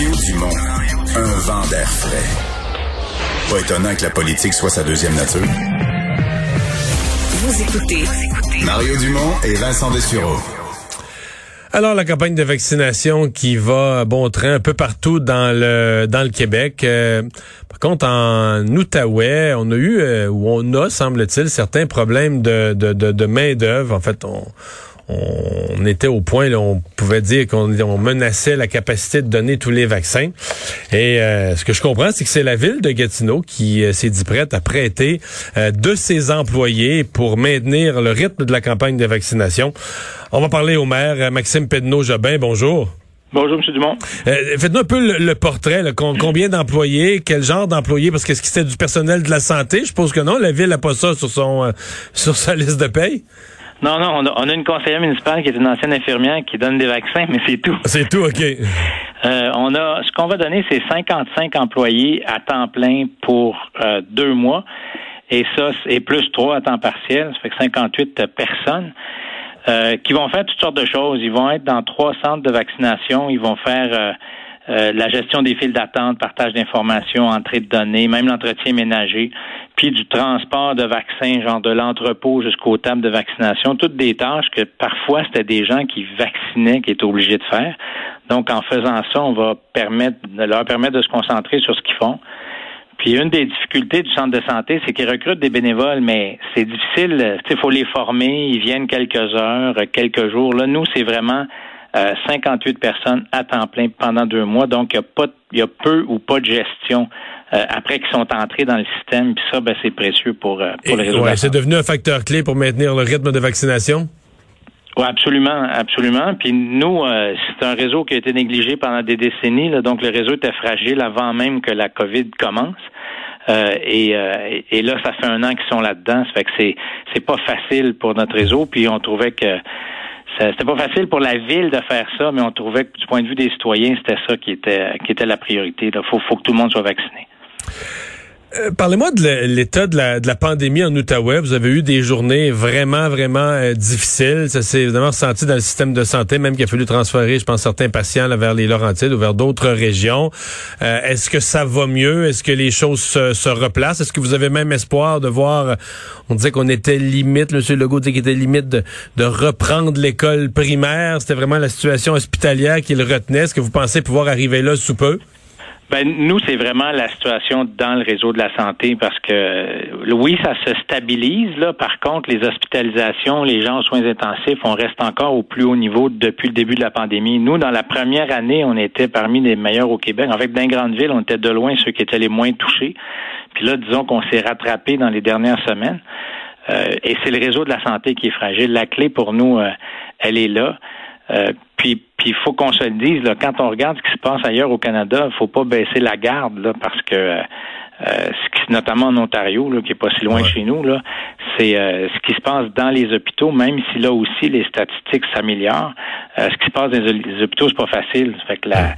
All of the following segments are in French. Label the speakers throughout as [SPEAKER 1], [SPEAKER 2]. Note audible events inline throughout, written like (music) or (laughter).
[SPEAKER 1] Mario Dumont, un vent d'air frais. Pas étonnant que la politique soit sa deuxième nature.
[SPEAKER 2] Vous écoutez
[SPEAKER 1] Mario Dumont et Vincent Dessureau.
[SPEAKER 3] Alors la campagne de vaccination qui va à bon train un peu partout dans le dans le Québec. Euh, par contre, en Outaouais, on a eu euh, ou on a, semble-t-il, certains problèmes de, de, de, de main d'œuvre. En fait, on on était au point, là, on pouvait dire qu'on menaçait la capacité de donner tous les vaccins. Et euh, ce que je comprends, c'est que c'est la ville de Gatineau qui euh, s'est dit prête à prêter euh, de ses employés pour maintenir le rythme de la campagne de vaccination. On va parler au maire, Maxime Pedneau-Jobin. Bonjour.
[SPEAKER 4] Bonjour, M. Dumont.
[SPEAKER 3] Faites-nous un peu le, portrait. combien d'employés? Quel genre d'employés? Parce que ce que c'était du personnel de la santé? Je suppose que non. La ville n'a pas ça sur, son, sur sa liste de paye.
[SPEAKER 4] Non, non, on a, on a, une conseillère municipale qui est une ancienne infirmière qui donne des vaccins, mais c'est tout.
[SPEAKER 3] C'est tout, OK.
[SPEAKER 4] Euh, on a, ce qu'on va donner, c'est 55 employés à temps plein pour euh, deux mois, et ça, c'est plus trois à temps partiel, ça fait que 58 personnes. Euh, qui vont faire toutes sortes de choses. Ils vont être dans trois centres de vaccination. Ils vont faire euh, la gestion des files d'attente, partage d'informations, entrée de données, même l'entretien ménager, puis du transport de vaccins, genre de l'entrepôt jusqu'aux tables de vaccination, toutes des tâches que parfois c'était des gens qui vaccinaient qui étaient obligés de faire. Donc en faisant ça, on va permettre leur permettre de se concentrer sur ce qu'ils font. Puis une des difficultés du centre de santé, c'est qu'ils recrutent des bénévoles, mais c'est difficile. Il faut les former, ils viennent quelques heures, quelques jours. Là, nous, c'est vraiment 58 euh, personnes à temps plein pendant deux mois. Donc, il y a pas, il y a peu ou pas de gestion euh, après qu'ils sont entrés dans le système. Puis ça, ben, c'est précieux pour, euh, pour les
[SPEAKER 3] ouais, C'est devenu un facteur clé pour maintenir le rythme de vaccination?
[SPEAKER 4] Oui, absolument, absolument. Puis nous, c'est un réseau qui a été négligé pendant des décennies. donc, le réseau était fragile avant même que la COVID commence. et, et, là, ça fait un an qu'ils sont là-dedans. Ça fait que c'est c'est pas facile pour notre réseau. Puis on trouvait que c'était pas facile pour la ville de faire ça, mais on trouvait que du point de vue des citoyens, c'était ça qui était qui était la priorité. Il faut, faut que tout le monde soit vacciné.
[SPEAKER 3] Euh, parlez-moi de l'état de la, de la pandémie en Outaouais. Vous avez eu des journées vraiment, vraiment euh, difficiles. Ça s'est évidemment ressenti dans le système de santé, même qu'il a fallu transférer, je pense, certains patients vers les Laurentides ou vers d'autres régions. Euh, est-ce que ça va mieux? Est-ce que les choses se, replacent? Est-ce que vous avez même espoir de voir, on disait qu'on était limite, M. Legault disait qu'il était limite de, de reprendre l'école primaire. C'était vraiment la situation hospitalière qui le retenait. Est-ce que vous pensez pouvoir arriver là sous peu?
[SPEAKER 4] Ben, nous, c'est vraiment la situation dans le réseau de la santé parce que euh, oui, ça se stabilise. Là. Par contre, les hospitalisations, les gens aux soins intensifs, on reste encore au plus haut niveau depuis le début de la pandémie. Nous, dans la première année, on était parmi les meilleurs au Québec. En fait, dans les grandes villes, on était de loin ceux qui étaient les moins touchés. Puis là, disons qu'on s'est rattrapé dans les dernières semaines. Euh, et c'est le réseau de la santé qui est fragile. La clé pour nous, euh, elle est là. Euh, puis il faut qu'on se le dise, là, quand on regarde ce qui se passe ailleurs au Canada, faut pas baisser la garde là, parce que euh, euh, notamment en Ontario, là, qui est pas si loin de chez nous, là, c'est euh, ce qui se passe dans les hôpitaux, même si là aussi les statistiques s'améliorent. ce qui se passe dans les, hôpitaux, c'est pas facile. Fait que la...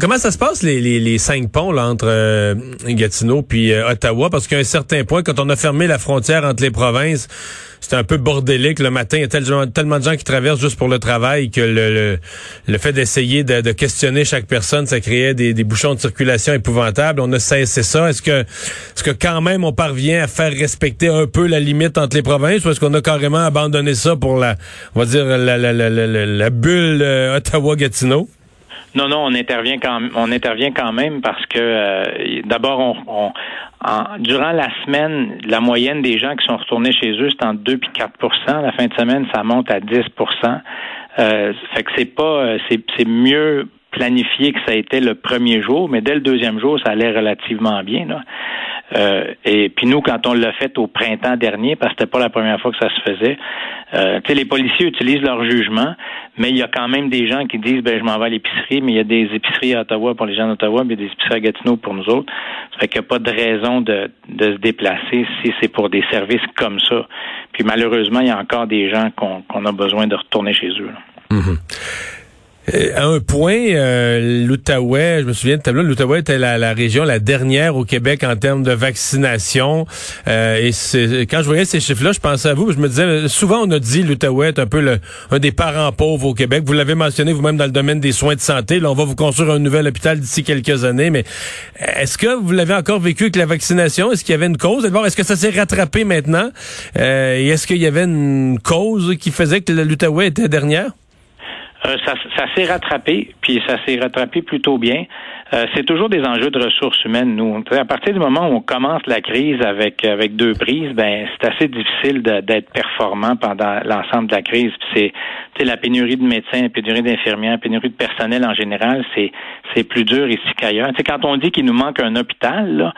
[SPEAKER 3] Comment ça se passe les, les, les cinq ponts là, entre Gatineau puis Ottawa? Parce qu'à un certain point, quand on a fermé la frontière entre les provinces, c'était un peu bordélique le matin. Il y a tellement, tellement de gens qui traversent juste pour le travail que le, le, fait d'essayer de, de, questionner chaque personne, ça créait des, des, bouchons de circulation épouvantables. On a cessé ça. Est-ce que, est-ce que quand même on parvient à faire respecter un peu la limite entre les provinces ou est-ce qu'on a carrément abandonné ça pour la, on va dire, la, la, la, la bulle euh, Ottawa-Gatineau?
[SPEAKER 4] Non, non, on intervient quand on intervient quand même parce que euh, d'abord, on, durant la semaine, la moyenne des gens qui sont retournés chez eux, c'est entre 2 et 4% La fin de semaine, ça monte à 10% euh, Fait que c'est pas euh, c'est mieux planifié que ça a été le premier jour, mais dès le deuxième jour, ça allait relativement bien. Euh, et puis nous, quand on l'a fait au printemps dernier, parce que c'était pas la première fois que ça se faisait, euh, les policiers utilisent leur jugement, mais il y a quand même des gens qui disent ben je m'en vais à l'épicerie, mais il y a des épiceries à Ottawa pour les gens d'Ottawa, mais il y a des épiceries à Gatineau pour nous autres. Ça fait qu'il n'y a pas de raison de, se déplacer si c'est pour des services comme ça. Puis malheureusement, il y a encore des gens qu'on a besoin de retourner chez eux.
[SPEAKER 3] Mm-hmm. À un point, euh, l'Outaouais, je me souviens de tableau, l'Outaouais était la, région la dernière au Québec en termes de vaccination. Euh, et quand je voyais ces chiffres-là, je pensais à vous. Je me disais, souvent on a dit l'Outaouais est un peu le, un des parents pauvres au Québec. Vous l'avez mentionné vous-même dans le domaine des soins de santé. Là, on va vous construire un nouvel hôpital d'ici quelques années. Mais est-ce que vous l'avez encore vécu avec la vaccination? Est-ce qu'il y avait une cause? D'abord, est-ce que ça s'est rattrapé maintenant? Et est-ce qu'il y avait une cause qui faisait que l'Outaouais était dernière?
[SPEAKER 4] Euh, ça, ça s'est rattrapé, puis ça s'est rattrapé plutôt bien. Euh, c'est toujours des enjeux de ressources humaines. Nous, à partir du moment où on commence la crise avec avec deux prises, ben c'est assez difficile d'être performant pendant l'ensemble de la crise. C'est la pénurie de médecins, la pénurie d'infirmières, la pénurie de personnel en général, c'est c'est plus dur ici qu'ailleurs. Quand on dit qu'il nous manque un hôpital, là,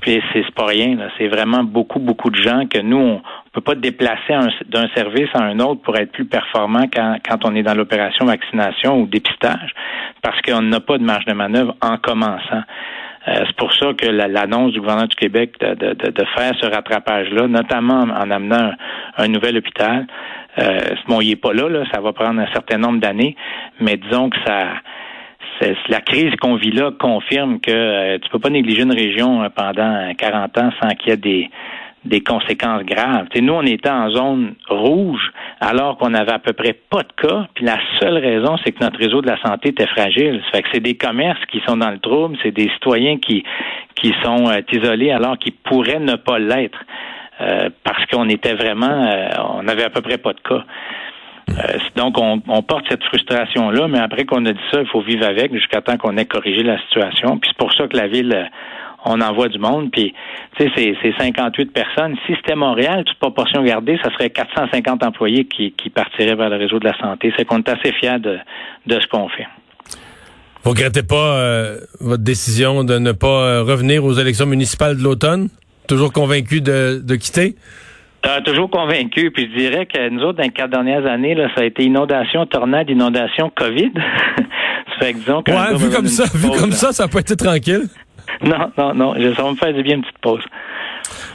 [SPEAKER 4] puis c'est pas rien. C'est vraiment beaucoup beaucoup de gens que nous on, on peut pas déplacer d'un service à un autre pour être plus performant quand, quand on est dans l'opération vaccination ou dépistage, parce qu'on n'a pas de marge de manœuvre en commençant. Euh, c'est pour ça que l'annonce du gouvernement du Québec de, de, de faire ce rattrapage-là, notamment en, amenant un, nouvel hôpital, euh, bon, il n'est pas là, là, ça va prendre un certain nombre d'années, mais disons que ça la crise qu'on vit là confirme que euh, tu peux pas négliger une région pendant 40 ans sans qu'il y ait des des conséquences graves. nous, on était en zone rouge alors qu'on avait à peu près pas de cas, puis la seule raison, c'est que notre réseau de la santé était fragile. Ça fait que c'est des commerces qui sont dans le trouble, c'est des citoyens qui, qui sont euh, isolés alors qu'ils pourraient ne pas l'être. Euh, parce qu'on était vraiment, euh, on avait à peu près pas de cas. Donc, on, porte cette frustration-là, mais après qu'on a dit ça, il faut vivre avec jusqu'à temps qu'on ait corrigé la situation. Puis c'est pour ça que la ville on envoie du monde, puis tu sais, c'est 58 personnes. Si c'était Montréal, toute proportion gardée, ça serait 450 employés qui, partiraient vers le réseau de la santé. C'est qu'on est assez fiers de, ce qu'on fait.
[SPEAKER 3] Vous regrettez pas euh, votre décision de ne pas euh, revenir aux élections municipales de l'automne? Toujours convaincu de quitter?
[SPEAKER 4] Euh, toujours convaincu. Puis je dirais que nous autres, dans les quatre dernières années, là, ça a été inondation, tornade, inondation, COVID.
[SPEAKER 3] ça (laughs) fait que disons que ouais, vu comme ça, vu comme ça, ça peut être tranquille.
[SPEAKER 4] Non, non, non. Ça va me faire du bien une petite pause.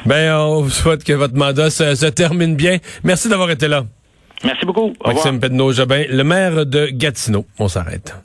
[SPEAKER 3] Ben, on vous souhaite que votre mandat se, termine bien. Merci d'avoir été là.
[SPEAKER 4] Merci beaucoup.
[SPEAKER 3] Maxime Pedneau-Jobin, le maire de Gatineau. On s'arrête.